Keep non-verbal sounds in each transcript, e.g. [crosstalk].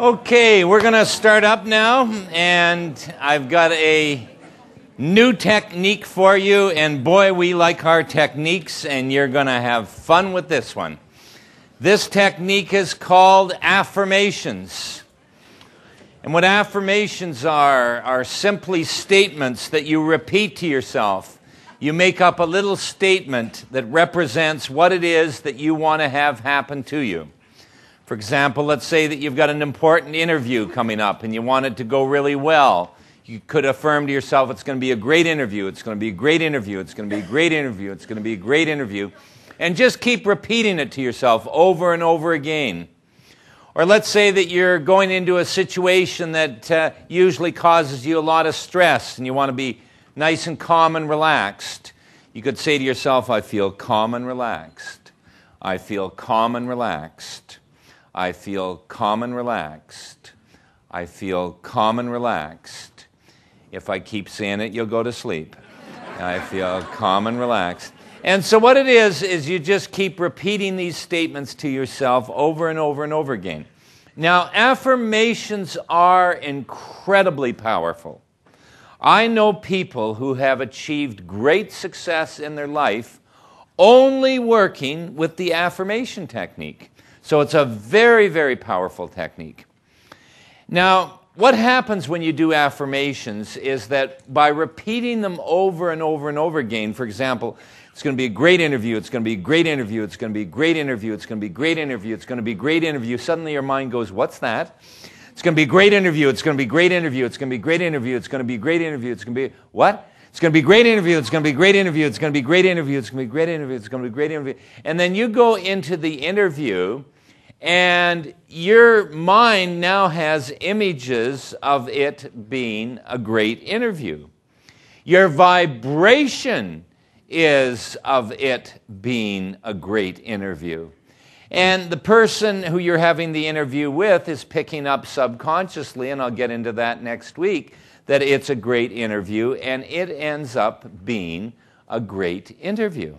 Okay, we're going to start up now, and I've got a new technique for you, and boy, we like our techniques, and you're going to have fun with this one. This technique is called affirmations. And what affirmations are, are simply statements that you repeat to yourself. You make up a little statement that represents what it is that you want to have happen to you. For example, let's say that you've got an important interview coming up and you want it to go really well. You could affirm to yourself, it's going to be a great interview, it's going to be a great interview, it's going to be a great interview, it's going to be a great interview. And just keep repeating it to yourself over and over again. Or let's say that you're going into a situation that uh, usually causes you a lot of stress and you want to be nice and calm and relaxed. You could say to yourself, I feel calm and relaxed. I feel calm and relaxed. I feel calm and relaxed. I feel calm and relaxed. If I keep saying it, you'll go to sleep. I feel calm and relaxed. And so, what it is, is you just keep repeating these statements to yourself over and over and over again. Now, affirmations are incredibly powerful. I know people who have achieved great success in their life only working with the affirmation technique. So it's a very, very powerful technique. Now, what happens when you do affirmations is that by repeating them over and over and over again, for example, it's going to be a great interview, it's going to be a great interview, it's going to be a great interview, it's going to be a great interview, it's going to be a great interview. Suddenly your mind goes, What's that? It's going to be a great interview, it's going to be a great interview, it's going to be a great interview, it's going to be a great interview, it's going to be what? It's going to be a great interview, it's going to be a great interview, it's going to be a great interview, it's going to be a great interview, it's going to be a great interview. And then you go into the interview and your mind now has images of it being a great interview. Your vibration is of it being a great interview. And the person who you're having the interview with is picking up subconsciously, and I'll get into that next week, that it's a great interview, and it ends up being a great interview.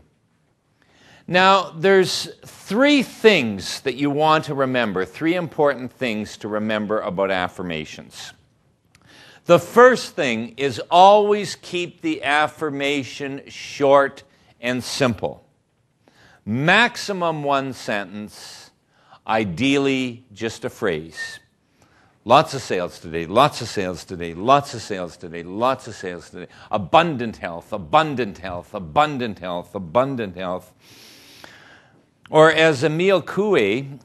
Now, there's three things that you want to remember, three important things to remember about affirmations. The first thing is always keep the affirmation short and simple. Maximum one sentence, ideally just a phrase. Lots of sales today, lots of sales today, lots of sales today, lots of sales today. Abundant health, abundant health, abundant health, abundant health. Or as Emile Coué,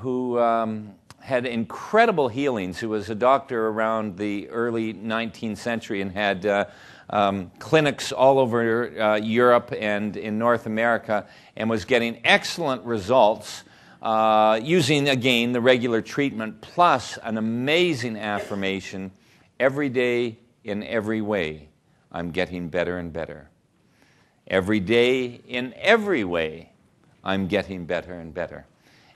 who um, had incredible healings, who was a doctor around the early 19th century and had uh, um, clinics all over uh, Europe and in North America, and was getting excellent results uh, using, again, the regular treatment plus an amazing affirmation every day in every way. I'm getting better and better. Every day in every way I'm getting better and better.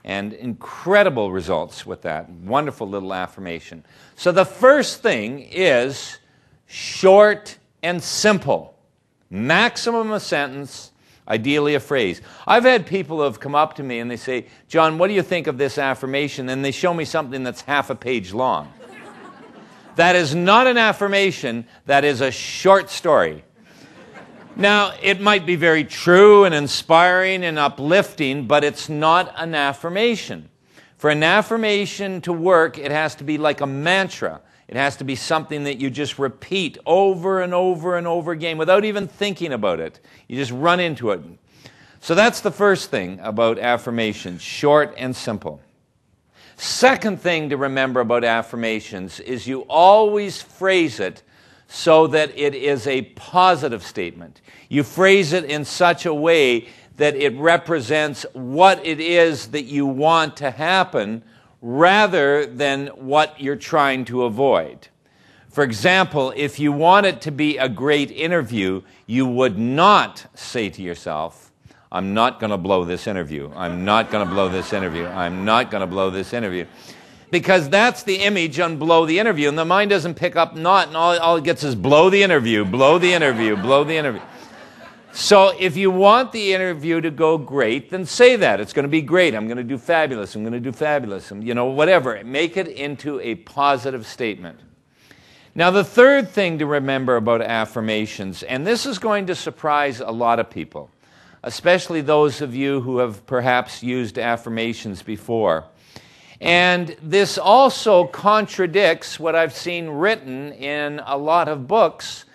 And incredible results with that. Wonderful little affirmation. So the first thing is short and simple. Maximum a sentence, ideally a phrase. I've had people who have come up to me and they say, John, what do you think of this affirmation? And they show me something that's half a page long. [laughs] that is not an affirmation, that is a short story. Now, it might be very true and inspiring and uplifting, but it's not an affirmation. For an affirmation to work, it has to be like a mantra. It has to be something that you just repeat over and over and over again without even thinking about it. You just run into it. So that's the first thing about affirmations short and simple. Second thing to remember about affirmations is you always phrase it so that it is a positive statement. You phrase it in such a way that it represents what it is that you want to happen rather than what you're trying to avoid. For example, if you want it to be a great interview, you would not say to yourself, I'm not going to blow this interview. I'm not going to blow this interview. I'm not going to blow this interview because that's the image on blow the interview. And the mind doesn't pick up not, and all, all it gets is blow the interview, blow the interview, blow the interview. So if you want the interview to go great, then say that. It's going to be great. I'm going to do fabulous. I'm going to do fabulous. You know, whatever. Make it into a positive statement. Now, the third thing to remember about affirmations, and this is going to surprise a lot of people, especially those of you who have perhaps used affirmations before. And this also contradicts what I've seen written in a lot of books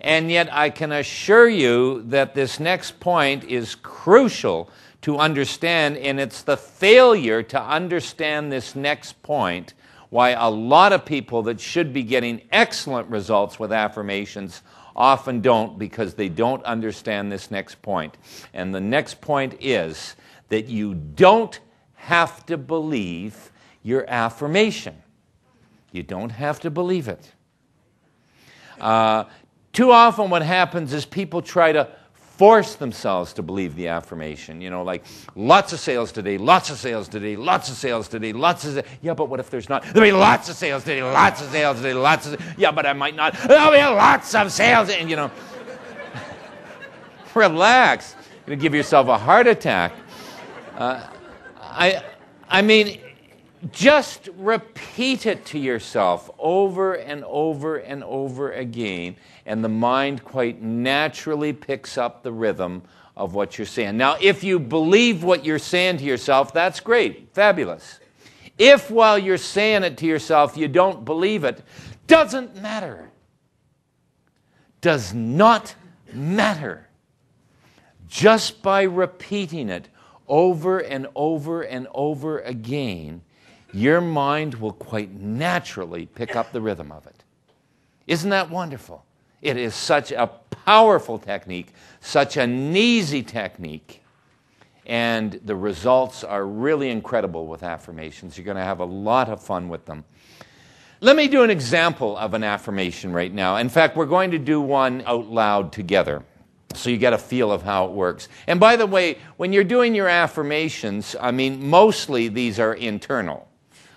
and yet, I can assure you that this next point is crucial to understand, and it's the failure to understand this next point why a lot of people that should be getting excellent results with affirmations often don't because they don't understand this next point. And the next point is that you don't have to believe your affirmation. You don't have to believe it. Uh, too often, what happens is people try to force themselves to believe the affirmation. You know, like lots of sales today, lots of sales today, lots of sales today, lots of. Yeah, but what if there's not? There'll be lots of sales today, lots of sales today, lots of. Yeah, but I might not. There'll be lots of sales, and you know, [laughs] relax. You're gonna give yourself a heart attack. Uh, I, I mean, just repeat it to yourself over and over and over again, and the mind quite naturally picks up the rhythm of what you're saying. Now, if you believe what you're saying to yourself, that's great, fabulous. If while you're saying it to yourself you don't believe it, doesn't matter. Does not matter. Just by repeating it over and over and over again, your mind will quite naturally pick up the rhythm of it. Isn't that wonderful? It is such a powerful technique, such an easy technique, and the results are really incredible with affirmations. You're going to have a lot of fun with them. Let me do an example of an affirmation right now. In fact, we're going to do one out loud together so you get a feel of how it works. And by the way, when you're doing your affirmations, I mean, mostly these are internal.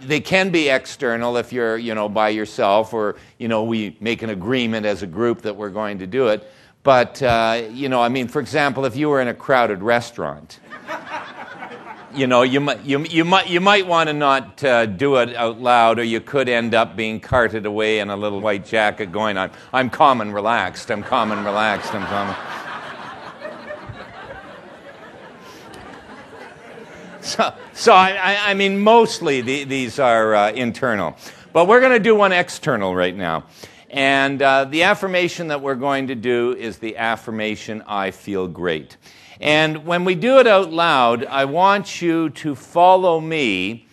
They can be external if you're, you know, by yourself or, you know, we make an agreement as a group that we're going to do it. But, uh, you know, I mean, for example, if you were in a crowded restaurant, [laughs] you know, you might, you, you might, you might want to not uh, do it out loud, or you could end up being carted away in a little white jacket going, I'm, I'm calm and relaxed, I'm calm and relaxed, I'm calm. [laughs] So, so I, I mean, mostly the, these are uh, internal. But we're going to do one external right now. And uh, the affirmation that we're going to do is the affirmation, I feel great. And when we do it out loud, I want you to follow me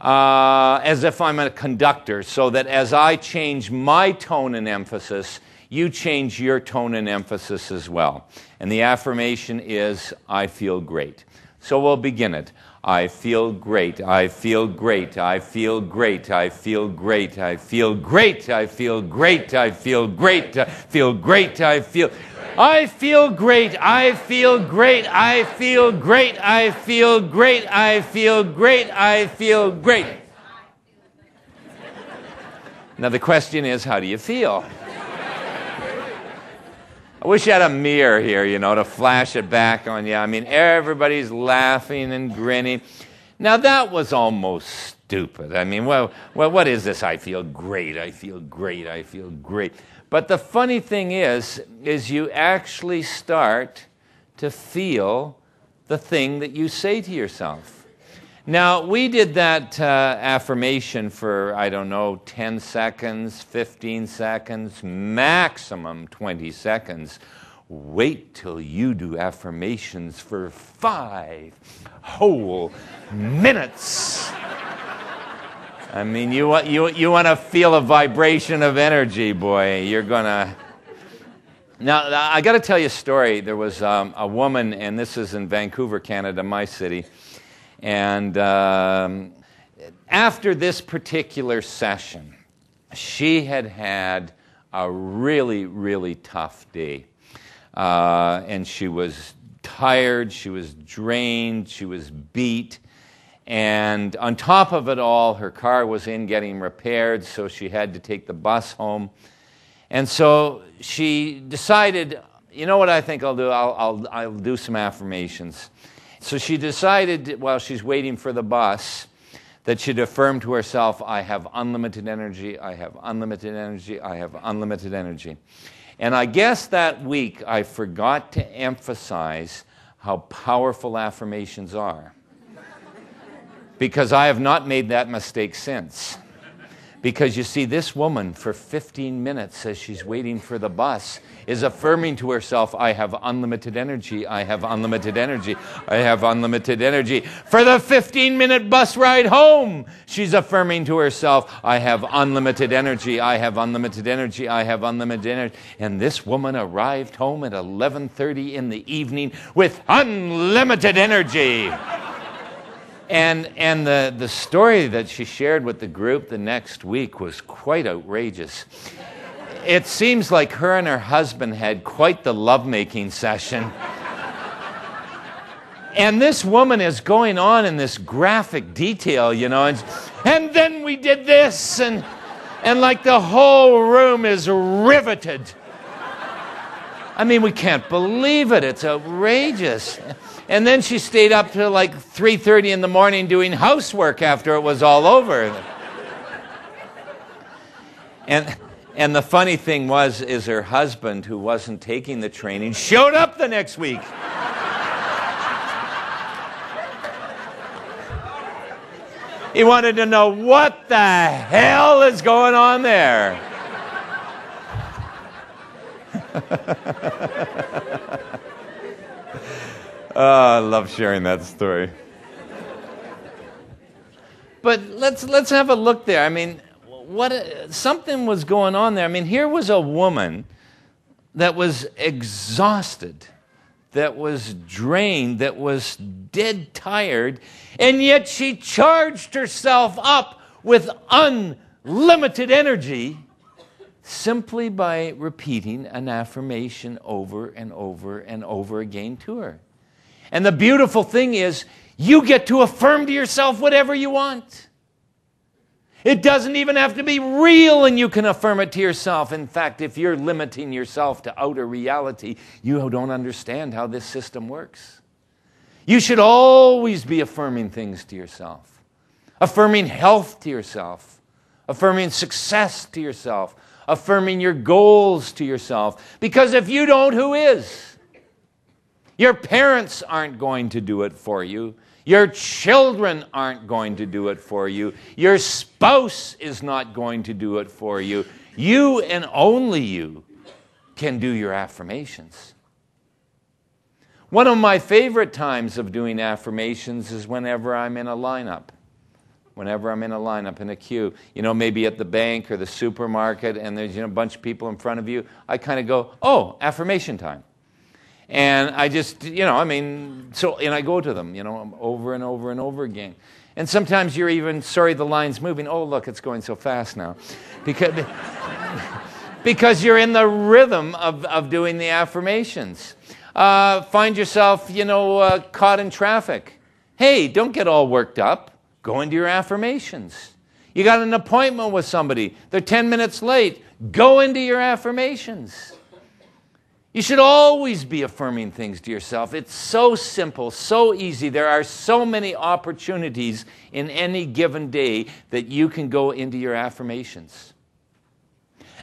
uh, as if I'm a conductor, so that as I change my tone and emphasis, you change your tone and emphasis as well. And the affirmation is, I feel great. So we'll begin it. I feel great. I feel great. I feel great. I feel great. I feel great. I feel great. I feel great. I feel great. I feel I feel great. I feel great. I feel great. I feel great. I feel great. I feel great. Now the question is how do you feel? I wish you had a mirror here, you know, to flash it back on you. I mean, everybody's laughing and grinning. Now, that was almost stupid. I mean, well, well, what is this? I feel great. I feel great. I feel great. But the funny thing is, is you actually start to feel the thing that you say to yourself. Now, we did that uh, affirmation for, I don't know, 10 seconds, 15 seconds, maximum 20 seconds. Wait till you do affirmations for five whole minutes. I mean, you, you, you want to feel a vibration of energy, boy. You're going to. Now, I got to tell you a story. There was um, a woman, and this is in Vancouver, Canada, my city and um, after this particular session, she had had a really, really tough day. Uh, and she was tired, she was drained, she was beat. And on top of it all, her car was in getting repaired, so she had to take the bus home. And so she decided, you know what I think I'll do? I'll, I'll, I'll do some affirmations. So she decided while she's waiting for the bus that she'd affirm to herself, I have unlimited energy, I have unlimited energy, I have unlimited energy. And I guess that week I forgot to emphasize how powerful affirmations are. because I have not made that mistake since. Because you see, this woman for 15 minutes as she's waiting for the bus is affirming to herself, I have unlimited energy, I have unlimited energy, I have unlimited energy. For the 15 minute bus ride home, she's affirming to herself, I have unlimited energy, I have unlimited energy, I have unlimited energy. And this woman arrived home at 11:30 in the evening with unlimited energy. And, and the, the story that she shared with the group the next week was quite outrageous. It seems like her and her husband had quite the lovemaking session. and this woman is going on in this graphic detail, you know, and, and then we did this, and, and like the whole room is riveted. I mean, we can't believe it. It's outrageous. And then she stayed up till like 3:30 in the morning doing housework after it was all over. and and the funny thing was is her husband who wasn't taking the training showed up the next week. he wanted to know what the hell is going on there. Oh, I love sharing that story. But let's let's have a look there. I mean, what something was going on there. I mean, here was a woman that was exhausted, that was drained, that was dead tired, and yet she charged herself up with unlimited energy simply by repeating an affirmation over and over and over again to her. And the beautiful thing is, you get to affirm to yourself whatever you want. It doesn't even have to be real, and you can affirm it to yourself. In fact, if you're limiting yourself to outer reality, you don't understand how this system works. You should always be affirming things to yourself, affirming health to yourself, affirming success to yourself, affirming your goals to yourself. Because if you don't, who is? Your parents aren't going to do it for you. Your children aren't going to do it for you. Your spouse is not going to do it for you. You and only you can do your affirmations. One of my favorite times of doing affirmations is whenever I'm in a lineup. Whenever I'm in a lineup, in a queue, you know, maybe at the bank or the supermarket, and there's you know, a bunch of people in front of you, I kind of go, oh, affirmation time. And I just, you know, I mean, so, and I go to them, you know, over and over and over again. And sometimes you're even sorry the line's moving. Oh, look, it's going so fast now. Because, [laughs] because you're in the rhythm of, of doing the affirmations. Uh, find yourself, you know, uh, caught in traffic. Hey, don't get all worked up. Go into your affirmations. You got an appointment with somebody, they're 10 minutes late. Go into your affirmations. You should always be affirming things to yourself. It's so simple, so easy. There are so many opportunities in any given day that you can go into your affirmations.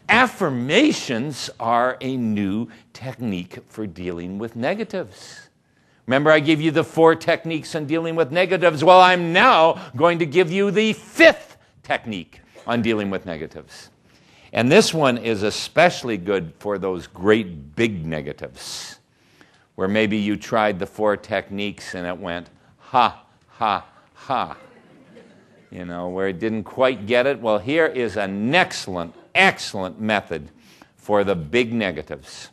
Affirmations are a new technique for dealing with negatives. Remember, I gave you the four techniques on dealing with negatives. Well, I'm now going to give you the fifth technique on dealing with negatives. And this one is especially good for those great big negatives, where maybe you tried the four techniques and it went ha, ha, ha. You know, where it didn't quite get it. Well, here is an excellent, excellent method for the big negatives.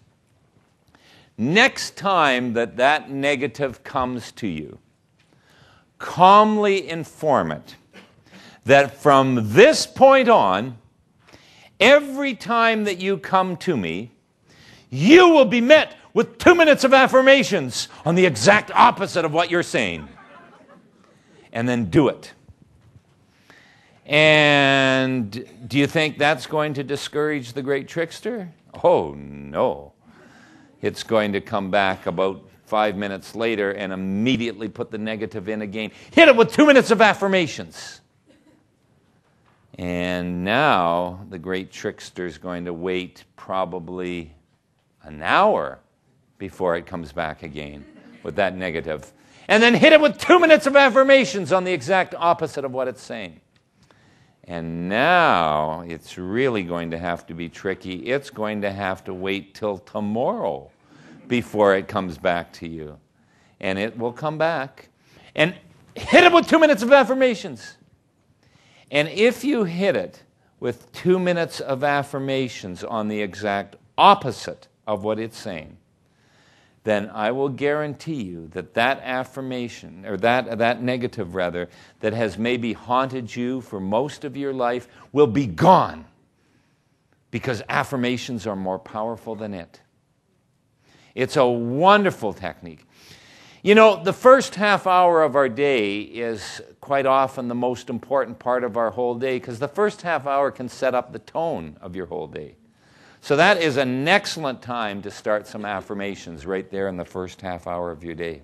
Next time that that negative comes to you, calmly inform it that from this point on, Every time that you come to me, you will be met with two minutes of affirmations on the exact opposite of what you're saying. And then do it. And do you think that's going to discourage the great trickster? Oh, no. It's going to come back about five minutes later and immediately put the negative in again. Hit it with two minutes of affirmations. And now the great trickster is going to wait probably an hour before it comes back again with that negative. And then hit it with two minutes of affirmations on the exact opposite of what it's saying. And now it's really going to have to be tricky. It's going to have to wait till tomorrow before it comes back to you. And it will come back. And hit it with two minutes of affirmations. And if you hit it with two minutes of affirmations on the exact opposite of what it's saying, then I will guarantee you that that affirmation, or that, that negative rather, that has maybe haunted you for most of your life will be gone because affirmations are more powerful than it. It's a wonderful technique. You know, the first half hour of our day is quite often the most important part of our whole day because the first half hour can set up the tone of your whole day. So that is an excellent time to start some affirmations right there in the first half hour of your day.